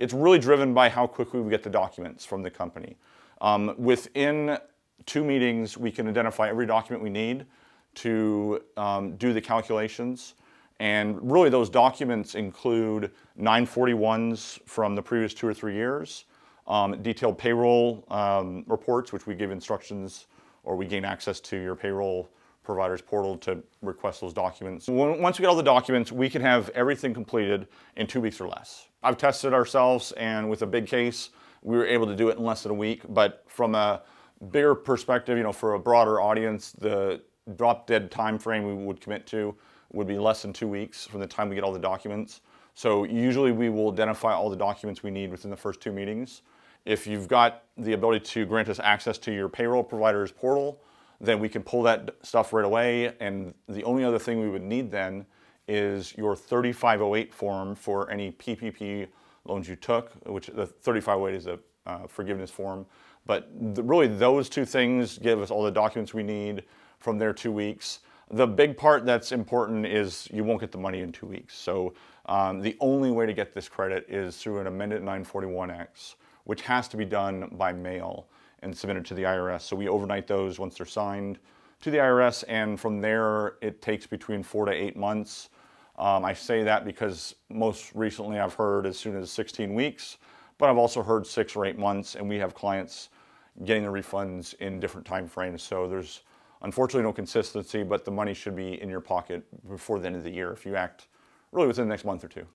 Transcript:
It's really driven by how quickly we get the documents from the company. Um, within two meetings, we can identify every document we need to um, do the calculations. And really, those documents include 941s from the previous two or three years, um, detailed payroll um, reports, which we give instructions or we gain access to your payroll provider's portal to request those documents. Once we get all the documents, we can have everything completed in two weeks or less. I've tested ourselves, and with a big case, we were able to do it in less than a week. But from a bigger perspective, you know, for a broader audience, the drop dead time frame we would commit to would be less than two weeks from the time we get all the documents. So usually we will identify all the documents we need within the first two meetings. If you've got the ability to grant us access to your payroll provider's portal, then we can pull that stuff right away. And the only other thing we would need then is your 3508 form for any PPP loans you took, which the 3508 is a uh, forgiveness form. But the, really, those two things give us all the documents we need from there two weeks. The big part that's important is you won't get the money in two weeks. So um, the only way to get this credit is through an amended 941X, which has to be done by mail and submitted to the IRS. So we overnight those once they're signed to the IRS, and from there it takes between four to eight months. Um, I say that because most recently I've heard as soon as 16 weeks, but I've also heard six or eight months, and we have clients getting the refunds in different time frames. So there's unfortunately no consistency, but the money should be in your pocket before the end of the year if you act really within the next month or two.